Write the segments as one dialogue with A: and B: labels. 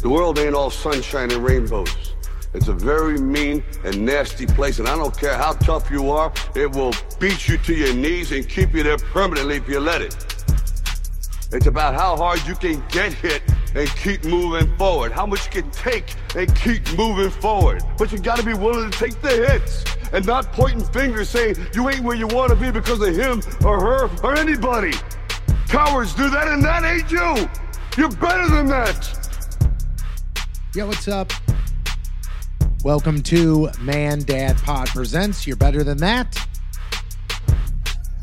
A: The world ain't all sunshine and rainbows. It's a very mean and nasty place, and I don't care how tough you are, it will beat you to your knees and keep you there permanently if you let it. It's about how hard you can get hit and keep moving forward, how much you can take and keep moving forward. But you gotta be willing to take the hits and not pointing fingers saying you ain't where you wanna be because of him or her or anybody. Cowards do that, and that ain't you. You're better than that.
B: Yo, what's up? Welcome to Man Dad Pod Presents You're Better Than That.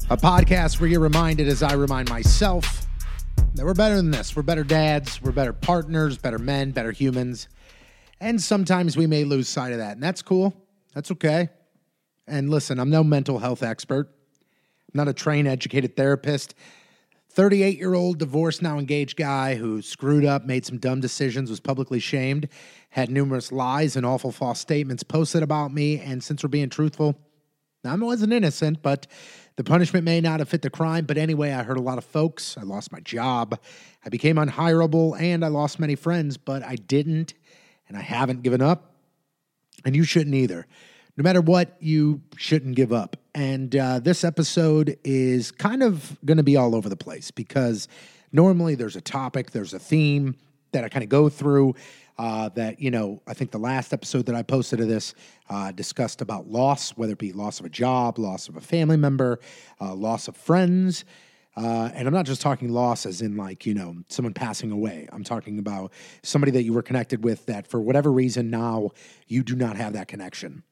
B: A podcast where you're reminded, as I remind myself, that we're better than this. We're better dads, we're better partners, better men, better humans. And sometimes we may lose sight of that. And that's cool. That's okay. And listen, I'm no mental health expert. I'm not a trained, educated therapist. 38 year old divorced, now engaged guy who screwed up, made some dumb decisions, was publicly shamed, had numerous lies and awful false statements posted about me. And since we're being truthful, I wasn't innocent, but the punishment may not have fit the crime. But anyway, I hurt a lot of folks. I lost my job. I became unhireable and I lost many friends, but I didn't and I haven't given up. And you shouldn't either no matter what, you shouldn't give up. And uh, this episode is kind of going to be all over the place because normally there's a topic, there's a theme that I kind of go through. Uh, that you know, I think the last episode that I posted of this uh, discussed about loss, whether it be loss of a job, loss of a family member, uh, loss of friends. Uh, and I'm not just talking loss as in like, you know, someone passing away. I'm talking about somebody that you were connected with that for whatever reason now you do not have that connection.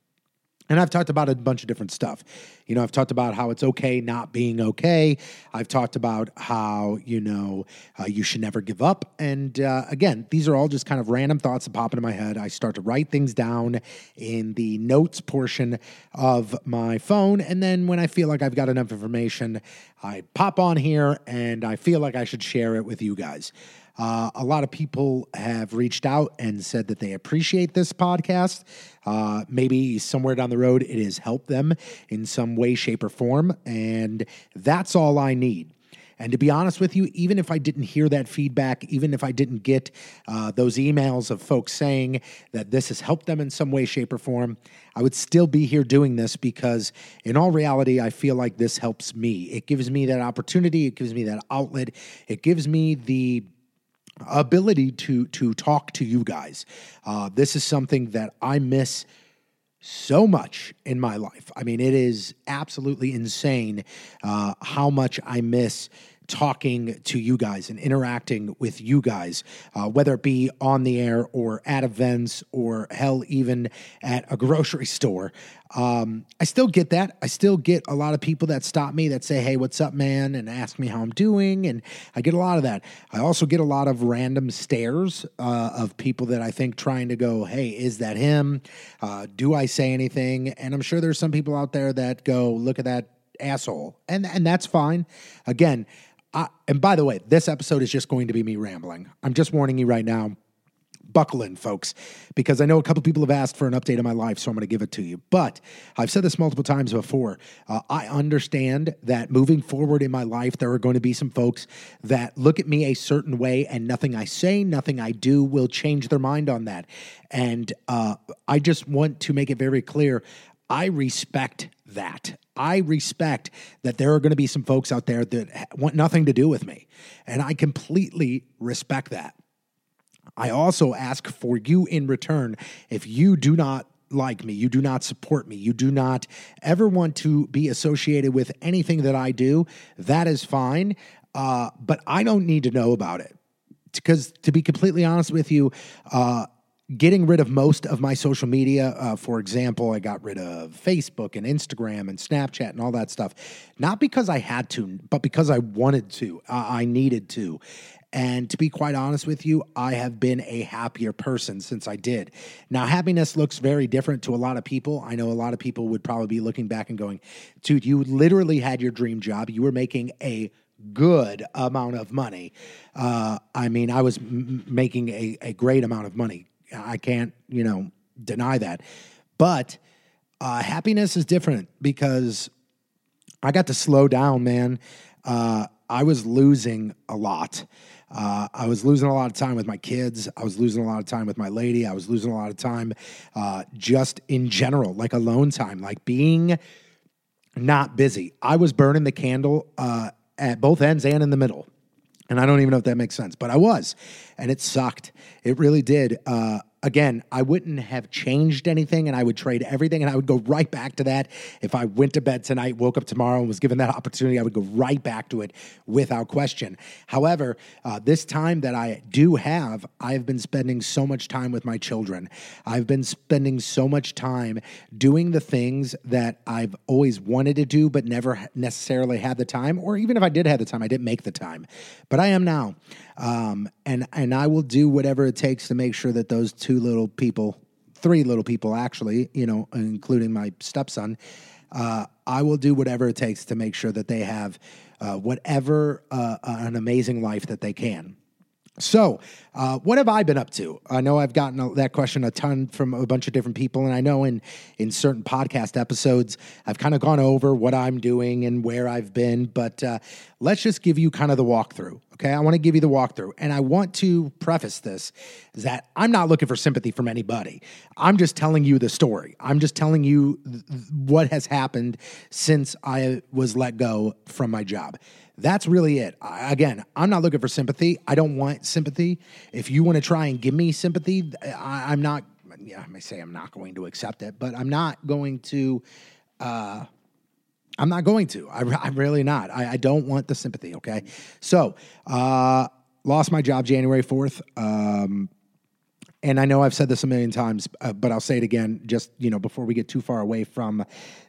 B: And I've talked about a bunch of different stuff. You know, I've talked about how it's okay not being okay. I've talked about how, you know, uh, you should never give up. And uh, again, these are all just kind of random thoughts that pop into my head. I start to write things down in the notes portion of my phone. And then when I feel like I've got enough information, I pop on here and I feel like I should share it with you guys. Uh, a lot of people have reached out and said that they appreciate this podcast. Uh, maybe somewhere down the road it has helped them in some way, shape, or form. And that's all I need. And to be honest with you, even if I didn't hear that feedback, even if I didn't get uh, those emails of folks saying that this has helped them in some way, shape, or form, I would still be here doing this because, in all reality, I feel like this helps me. It gives me that opportunity, it gives me that outlet, it gives me the ability to to talk to you guys. Uh, this is something that I miss so much in my life. I mean, it is absolutely insane uh, how much I miss talking to you guys and interacting with you guys, uh, whether it be on the air or at events or hell, even at a grocery store. Um, I still get that. I still get a lot of people that stop me that say, Hey, what's up, man? And ask me how I'm doing. And I get a lot of that. I also get a lot of random stares uh, of people that I think trying to go, Hey, is that him? Uh, do I say anything? And I'm sure there's some people out there that go, Look at that asshole. And, and that's fine. Again, I, and by the way, this episode is just going to be me rambling. I'm just warning you right now. Buckle in, folks, because I know a couple people have asked for an update of my life, so I'm going to give it to you. But I've said this multiple times before. Uh, I understand that moving forward in my life, there are going to be some folks that look at me a certain way, and nothing I say, nothing I do will change their mind on that. And uh, I just want to make it very clear I respect that. I respect that there are going to be some folks out there that want nothing to do with me. And I completely respect that. I also ask for you in return if you do not like me, you do not support me, you do not ever want to be associated with anything that I do, that is fine. Uh, but I don't need to know about it. Because to be completely honest with you, uh, getting rid of most of my social media. Uh, for example, I got rid of Facebook and Instagram and Snapchat and all that stuff, not because I had to, but because I wanted to, uh, I needed to. And to be quite honest with you, I have been a happier person since I did. Now, happiness looks very different to a lot of people. I know a lot of people would probably be looking back and going, dude, you literally had your dream job. You were making a good amount of money. Uh, I mean, I was m- making a, a great amount of money I can't, you know, deny that. But uh, happiness is different because I got to slow down, man. Uh, I was losing a lot. Uh, I was losing a lot of time with my kids. I was losing a lot of time with my lady. I was losing a lot of time uh, just in general, like alone time, like being not busy. I was burning the candle uh, at both ends and in the middle. And I don't even know if that makes sense, but I was. And it sucked. It really did. Uh, again, I wouldn't have changed anything and I would trade everything and I would go right back to that. If I went to bed tonight, woke up tomorrow, and was given that opportunity, I would go right back to it without question. However, uh, this time that I do have, I've been spending so much time with my children. I've been spending so much time doing the things that I've always wanted to do, but never necessarily had the time, or even if I did have the time, I didn't make the time. But I am now. Um, and and I will do whatever it takes to make sure that those two little people, three little people actually, you know, including my stepson, uh, I will do whatever it takes to make sure that they have uh, whatever uh, an amazing life that they can. So, uh, what have I been up to? I know I've gotten a, that question a ton from a bunch of different people, and I know in in certain podcast episodes I've kind of gone over what I'm doing and where I've been. But uh, let's just give you kind of the walkthrough. Okay, I want to give you the walkthrough, and I want to preface this is that I'm not looking for sympathy from anybody. I'm just telling you the story. I'm just telling you th- what has happened since I was let go from my job. That's really it. I, again, I'm not looking for sympathy. I don't want sympathy. If you want to try and give me sympathy, I, am not. Yeah, I may say I'm not going to accept it, but I'm not going to. Uh, I'm not going to. I, am really not. I, I, don't want the sympathy. Okay, so uh, lost my job January 4th. Um, and I know I've said this a million times, uh, but I'll say it again, just you know, before we get too far away from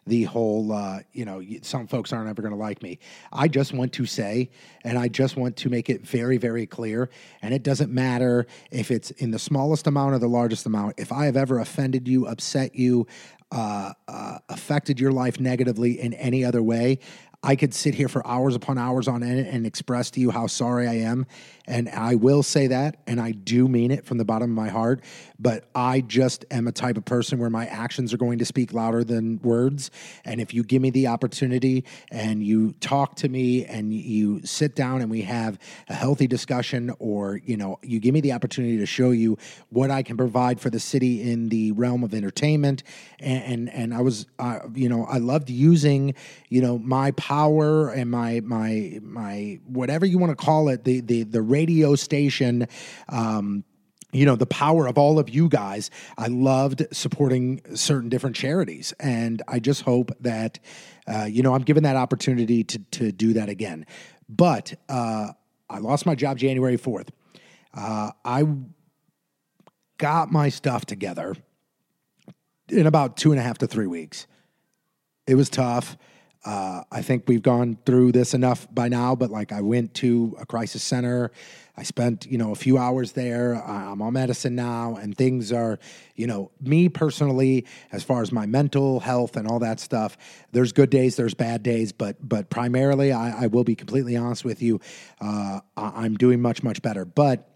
B: the whole, uh, you know, some folks aren't ever going to like me. I just want to say, and I just want to make it very, very clear, and it doesn't matter if it's in the smallest amount or the largest amount. If I have ever offended you, upset you, uh, uh, affected your life negatively in any other way, I could sit here for hours upon hours on end and express to you how sorry I am. And I will say that, and I do mean it from the bottom of my heart. But I just am a type of person where my actions are going to speak louder than words. And if you give me the opportunity and you talk to me and you sit down and we have a healthy discussion, or you know, you give me the opportunity to show you what I can provide for the city in the realm of entertainment, and and, and I was, uh, you know, I loved using, you know, my power and my my my whatever you want to call it, the the the radio station. Um, you know the power of all of you guys i loved supporting certain different charities. And i just hope that uh, you know i'm given that opportunity to to do that again. But uh, i lost my job january 4th uh, i got my stuff together in about two and a half to three weeks. It was tough uh, I think we've gone through this enough by now, but like I went to a crisis center. I spent, you know, a few hours there. I'm on medicine now, and things are, you know, me personally, as far as my mental health and all that stuff. There's good days, there's bad days, but but primarily, I, I will be completely honest with you. Uh, I'm doing much much better, but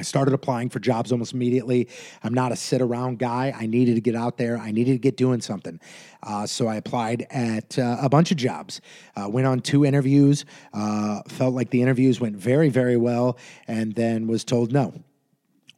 B: I started applying for jobs almost immediately. I'm not a sit around guy. I needed to get out there. I needed to get doing something. Uh, so I applied at uh, a bunch of jobs. Uh, went on two interviews. Uh, felt like the interviews went very, very well, and then was told no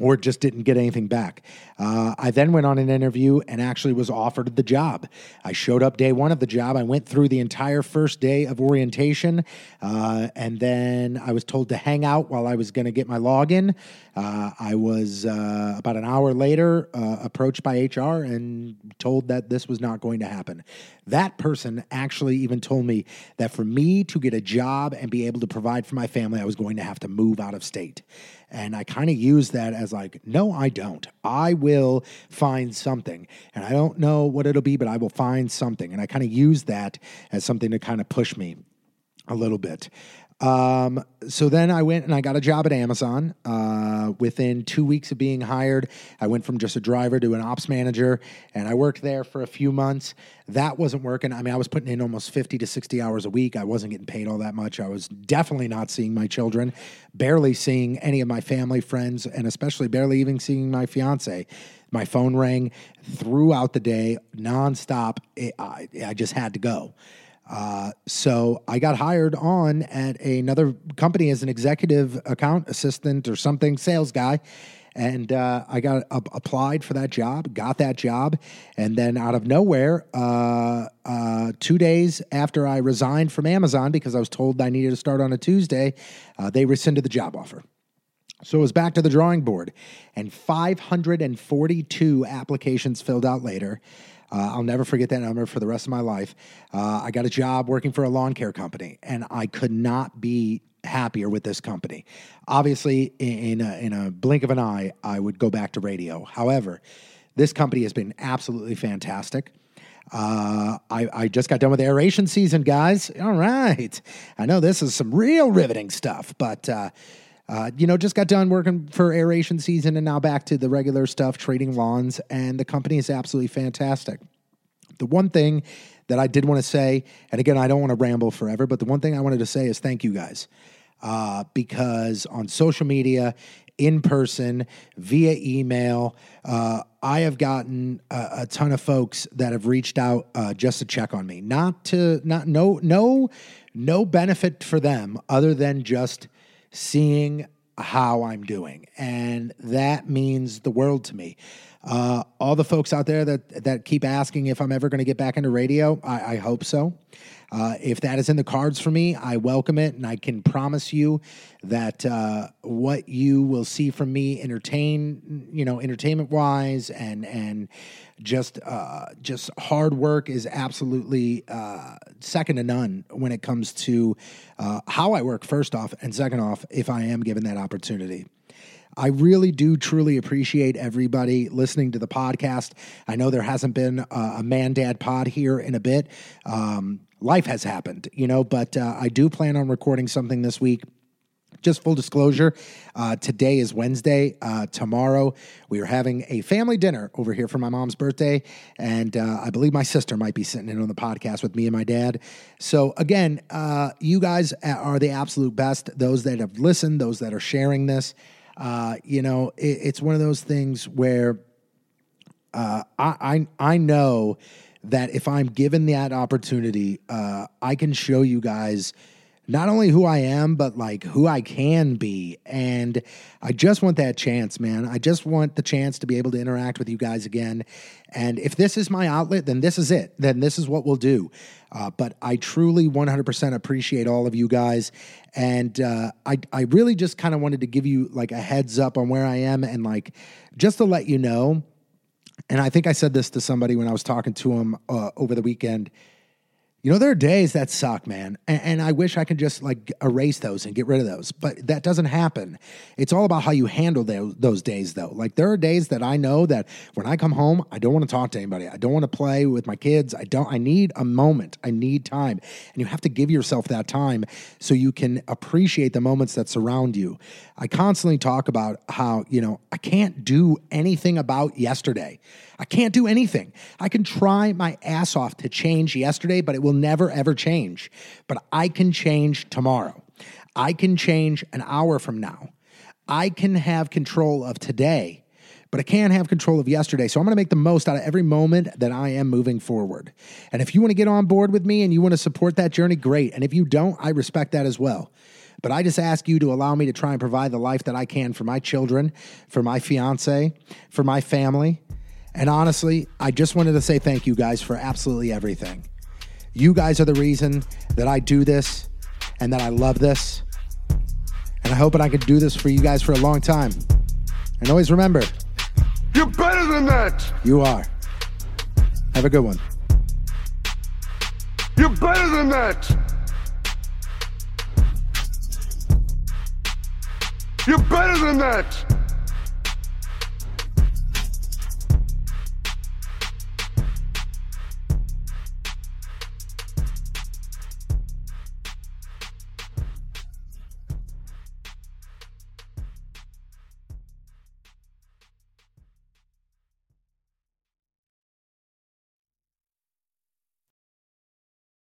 B: or just didn't get anything back. Uh, I then went on an interview and actually was offered the job. I showed up day one of the job. I went through the entire first day of orientation, uh, and then I was told to hang out while I was going to get my login. Uh, I was uh, about an hour later uh, approached by HR and told that this was not going to happen. That person actually even told me that for me to get a job and be able to provide for my family, I was going to have to move out of state. And I kind of use that as like, no, I don't. I will find something. And I don't know what it'll be, but I will find something. And I kind of use that as something to kind of push me a little bit. Um, so then I went and I got a job at Amazon. Uh, within two weeks of being hired, I went from just a driver to an ops manager, and I worked there for a few months. That wasn't working. I mean, I was putting in almost 50 to 60 hours a week. I wasn't getting paid all that much. I was definitely not seeing my children, barely seeing any of my family, friends, and especially barely even seeing my fiance. My phone rang throughout the day, nonstop. It, I, I just had to go. Uh, so I got hired on at another company as an executive account assistant or something, sales guy. And uh, I got uh, applied for that job, got that job, and then out of nowhere, uh, uh, two days after I resigned from Amazon because I was told I needed to start on a Tuesday, they rescinded the job offer. So it was back to the drawing board, and 542 applications filled out later. Uh, I'll never forget that number for the rest of my life. Uh, I got a job working for a lawn care company, and I could not be happier with this company. Obviously, in a, in a blink of an eye, I would go back to radio. However, this company has been absolutely fantastic. Uh, I, I, just got done with aeration season, guys. All right. I know this is some real riveting stuff, but, uh, uh, you know, just got done working for aeration season and now back to the regular stuff, trading lawns, and the company is absolutely fantastic. The one thing that I did want to say, and again, I don't want to ramble forever, but the one thing I wanted to say is thank you guys uh, because on social media, in person, via email, uh, I have gotten a, a, ton of folks that have reached out uh, just to check on me. Not to not no no no benefit for them other than just seeing how I'm doing, and that means the world to me. Uh, all the folks out there that that keep asking if I'm ever going to get back into radio, I, I hope so. Uh, if that is in the cards for me, I welcome it, and I can promise you that uh, what you will see from me, entertain, you know, entertainment wise, and and just uh, just hard work is absolutely uh, second to none when it comes to uh, how I work. First off, and second off, if I am given that opportunity. I really do truly appreciate everybody listening to the podcast. I know there hasn't been a, a man dad pod here in a bit. Um, life has happened, you know, but uh, I do plan on recording something this week. Just full disclosure, uh, today is Wednesday. Uh, tomorrow, we are having a family dinner over here for my mom's birthday. And uh, I believe my sister might be sitting in on the podcast with me and my dad. So, again, uh, you guys are the absolute best. Those that have listened, those that are sharing this. Uh, you know, it, it's one of those things where uh, I, I, I know that if I'm given that opportunity, uh, I can show you guys not only who I am, but like who I can be. And I just want that chance, man. I just want the chance to be able to interact with you guys again. And if this is my outlet, then this is it. Then this is what we'll do. Uh, but I truly 100% appreciate all of you guys. And uh, I, I really just kind of wanted to give you like a heads up on where I am and like just to let you know and I think I said this to somebody when I was talking to him uh, over the weekend. You know, there are days that suck, man. And, and, I wish I could just like erase those and get rid of those, but that doesn't happen. It's all about how you handle those, those days, though. Like, there are days that I know that when I come home, I don't want to talk to anybody. I don't want to play with my kids. I don't, I need a moment. I need time. And you have to give yourself that time so you can appreciate the moments that surround you. I constantly talk about how, you know, I can't do anything about yesterday. I can't do anything. I can try my ass off to change yesterday, but it will never, ever change. But I can change tomorrow. I can change an hour from now. I can have control of today, but I can't have control of yesterday. So I'm going to make the most out of every moment that I am moving forward. And if you want to get on board with me and you want to support that journey, great. And if you don't, I respect that as well. But I just ask you to allow me to try and provide the life that I can for my children, for my fiance, for my family. And honestly, I just wanted to say thank you guys for absolutely everything. You guys are the reason that I do this and that I love this. And I hope that I can do this for you guys for a long time. And always remember,
A: you're better than that.
B: You are. Have a good one.
A: You're better than that. You're better than that!